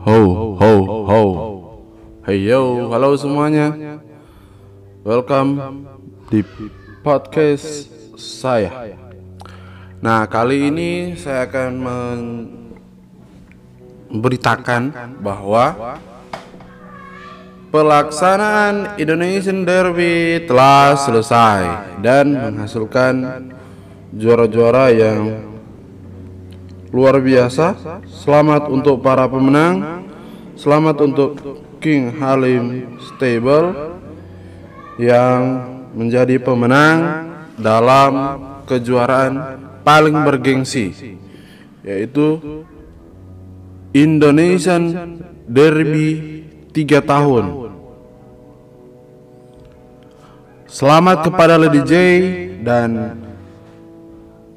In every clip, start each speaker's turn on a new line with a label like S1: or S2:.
S1: Ho ho ho. Hey yo, halo semuanya. Welcome di podcast saya. Nah, kali ini saya akan memberitakan bahwa pelaksanaan Indonesian Derby telah selesai dan menghasilkan juara-juara yang luar biasa. Selamat untuk para pemenang. Selamat untuk King Halim Stable yang menjadi pemenang dalam kejuaraan paling bergengsi yaitu Indonesian Derby 3 tahun. Selamat kepada Lady J dan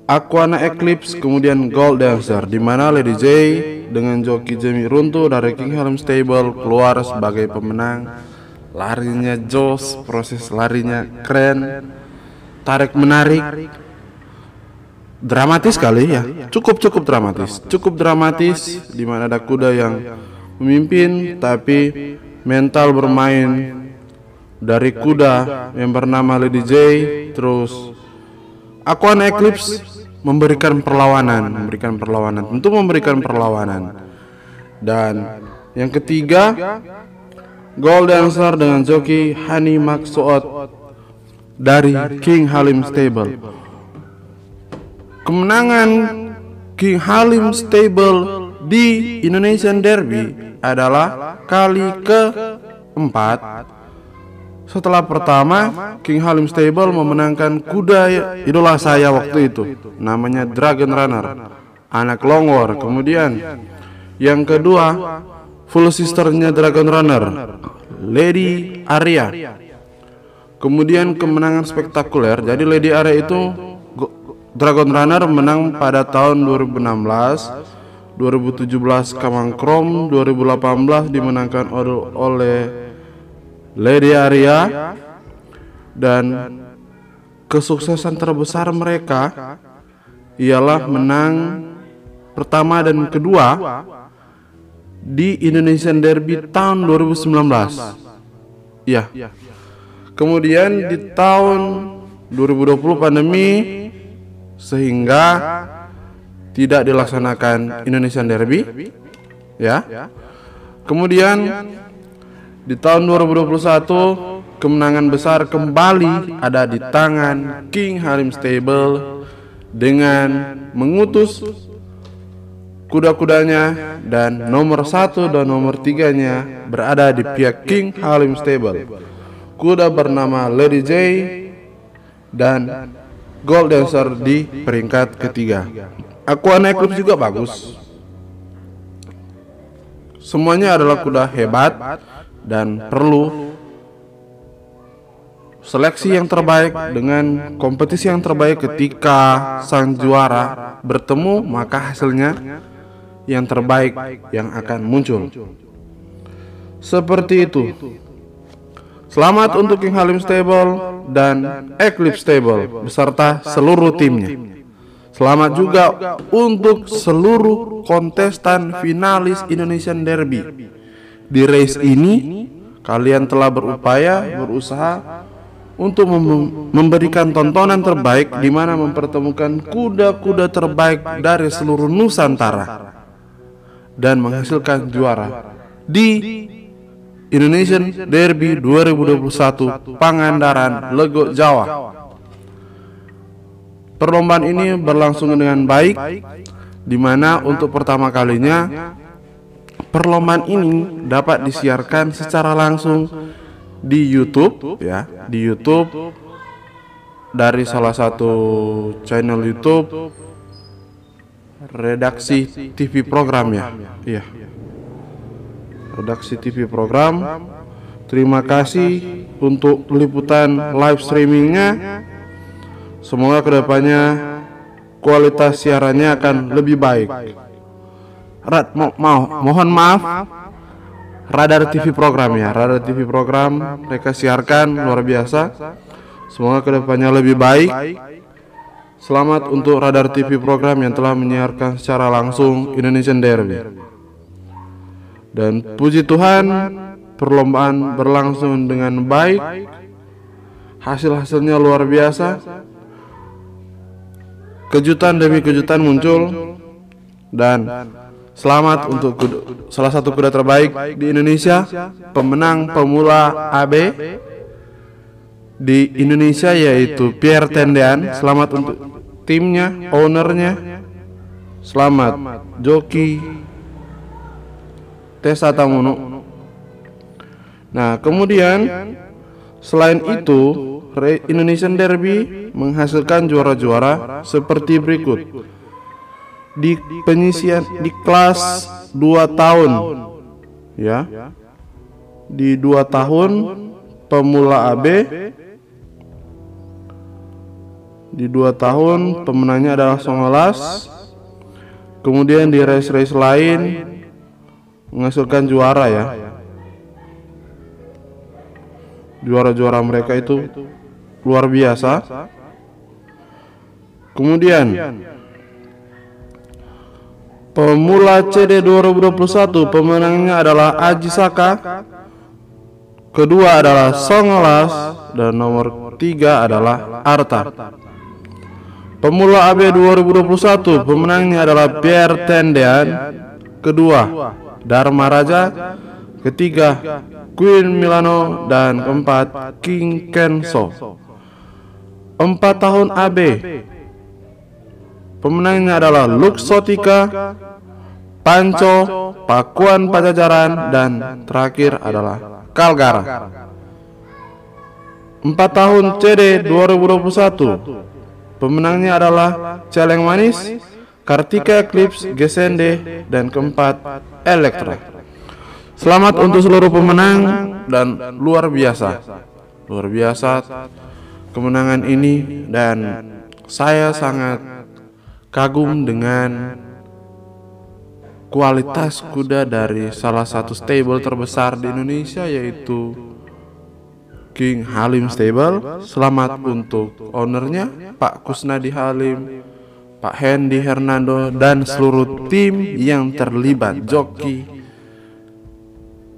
S1: Aquana Eclipse kemudian Gold Dancer di mana Lady J dengan joki Jamie Runtuh dari King Helm Stable keluar sebagai pemenang. Larinya jos proses larinya keren. Tarik menarik. Dramatis kali ya. Cukup cukup dramatis. Cukup dramatis di mana ada kuda yang memimpin tapi mental bermain dari kuda yang bernama Lady J terus Aquan Eclipse memberikan perlawanan, memberikan perlawanan, tentu memberikan perlawanan. Dan yang ketiga, Gold Dancer dengan joki Hani Maksuot dari King Halim Stable. Kemenangan King Halim Stable di Indonesian Derby adalah kali keempat setelah pertama, King Halim Stable memenangkan kuda idola saya waktu itu, namanya Dragon Runner, anak Longwar. Kemudian. Yang kedua, full sisternya Dragon Runner, Lady Arya. Kemudian kemenangan spektakuler. Jadi Lady Arya itu Dragon Runner menang pada tahun 2016, 2017 Kamangkrom, 2018 dimenangkan oleh Lady Arya dan kesuksesan terbesar mereka ialah menang pertama dan kedua di Indonesian Derby tahun 2019. Ya. Kemudian di tahun 2020 pandemi sehingga tidak dilaksanakan Indonesian Derby. Ya. Kemudian di tahun 2021 kemenangan besar kembali ada di tangan King Harim Stable dengan mengutus kuda-kudanya dan nomor satu dan nomor tiganya berada di pihak King Halim Stable. Kuda bernama Lady J dan Gold Dancer di peringkat ketiga. Aqua Eclipse juga bagus. Semuanya adalah kuda hebat dan perlu seleksi yang terbaik dengan kompetisi yang terbaik ketika sang juara bertemu maka hasilnya yang terbaik yang akan muncul. Seperti itu. Selamat untuk King Halim Stable dan Eclipse Stable beserta seluruh timnya. Selamat juga untuk seluruh kontestan finalis Indonesian Derby di race ini kalian telah berupaya berusaha untuk mem memberikan tontonan terbaik di mana mempertemukan kuda-kuda terbaik dari seluruh Nusantara dan menghasilkan juara di Indonesian Derby 2021 Pangandaran Lego Jawa. Perlombaan ini berlangsung dengan baik di mana untuk pertama kalinya perlombaan ini dapat disiarkan secara langsung di YouTube ya, di YouTube dari salah satu channel YouTube redaksi TV program ya. Iya. Redaksi TV program. Terima kasih untuk liputan live streamingnya. Semoga ke depannya kualitas siarannya akan lebih baik. Rad, mo mau mohon maaf. Radar TV program ya Radar TV program mereka siarkan luar biasa. semoga ke depannya lebih baik. Selamat untuk Radar TV program yang telah menyiarkan secara langsung Indonesian Derby. Dan puji Tuhan, perlombaan berlangsung dengan baik. Hasil-hasilnya luar biasa. Kejutan demi kejutan muncul. dan selamat untuk kuda, salah satu kuda terbaik di Indonesia, pemenang pemula AB di Indonesia yaitu Pierre Tendean. Selamat untuk timnya, ownernya. Selamat joki Tesa Tamono. Nah, kemudian selain itu, Indonesian Derby menghasilkan juara-juara seperti berikut. Di penyisian di kelas 2 tahun ya. Di 2 tahun pemula AB di 2 tahun pemenangnya adalah Songolas. Kemudian di race-race lain menghasilkan juara ya. Juara-juara mereka itu luar biasa. Kemudian pemula CD 2021 pemenangnya adalah Aji Saka. Kedua adalah Songolas dan nomor tiga adalah Arta. Pemula AB 2021 pemenangnya adalah Pierre Tendean. Kedua Dharma Raja, ketiga Queen Milano dan keempat King Kenso. Empat tahun AB. Pemenangnya adalah Luxotica, Panco, Pakuan Pajajaran dan terakhir adalah Kalgara. Empat tahun CD 2021. Pemenangnya adalah Celeng Manis, Kartika Eclipse, Gesende, dan keempat Elektra. Selamat untuk seluruh pemenang dan luar biasa. Luar biasa kemenangan ini dan saya sangat kagum dengan kualitas kuda dari salah satu stable terbesar di Indonesia yaitu King Halim Stable. Selamat untuk ownernya Pak Kusnadi Halim Pak Hendy Hernando dan seluruh tim yang terlibat joki.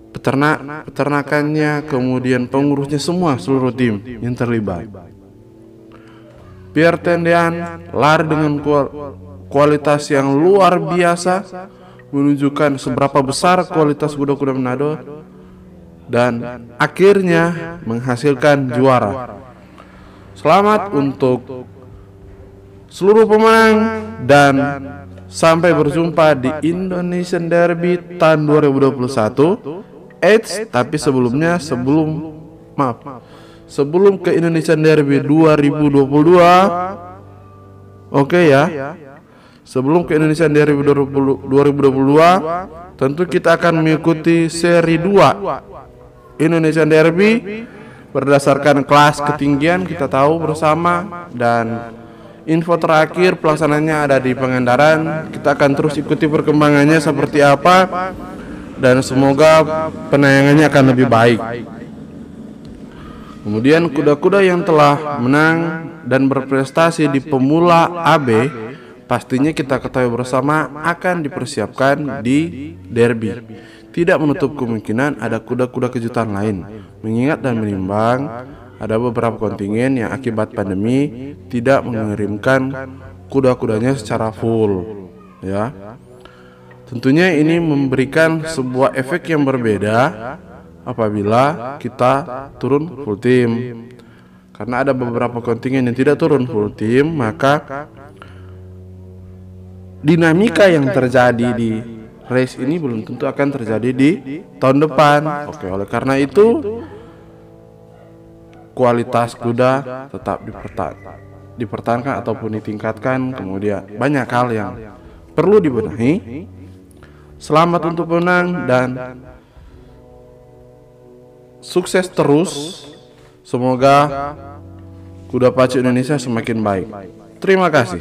S1: peternak peternakannya kemudian pengurusnya semua seluruh tim yang terlibat Pierre Tendean lari dengan kualitas yang luar biasa menunjukkan seberapa besar kualitas kuda-kuda Manado dan akhirnya menghasilkan juara. Selamat untuk seluruh pemenang dan sampai berjumpa di Indonesian Derby tahun 2021. Eits, tapi sebelumnya sebelum maaf sebelum ke Indonesian Derby 2022 oke okay ya sebelum ke Indonesian Derby 2022 tentu kita akan mengikuti seri 2 Indonesian Derby berdasarkan kelas ketinggian kita tahu bersama dan Info terakhir pelaksanaannya ada di Pangandaran. Kita akan terus ikuti perkembangannya seperti apa dan semoga penayangannya akan lebih baik. Kemudian kuda-kuda yang telah menang dan berprestasi di pemula AB pastinya kita ketahui bersama akan dipersiapkan di derby. Tidak menutup kemungkinan ada kuda-kuda kejutan lain. Mengingat dan menimbang ada beberapa kontingen yang akibat pandemi tidak mengirimkan kuda-kudanya secara full ya tentunya ini memberikan sebuah efek yang berbeda apabila kita turun full team karena ada beberapa kontingen yang tidak turun full team maka dinamika yang terjadi di race ini belum tentu akan terjadi di tahun depan oke oleh karena itu kualitas kuda tetap dipertahankan, dipertahankan ataupun ditingkatkan. Kemudian banyak hal yang perlu dibenahi. Selamat untuk menang dan sukses terus. Semoga kuda pacu Indonesia semakin baik. Terima kasih.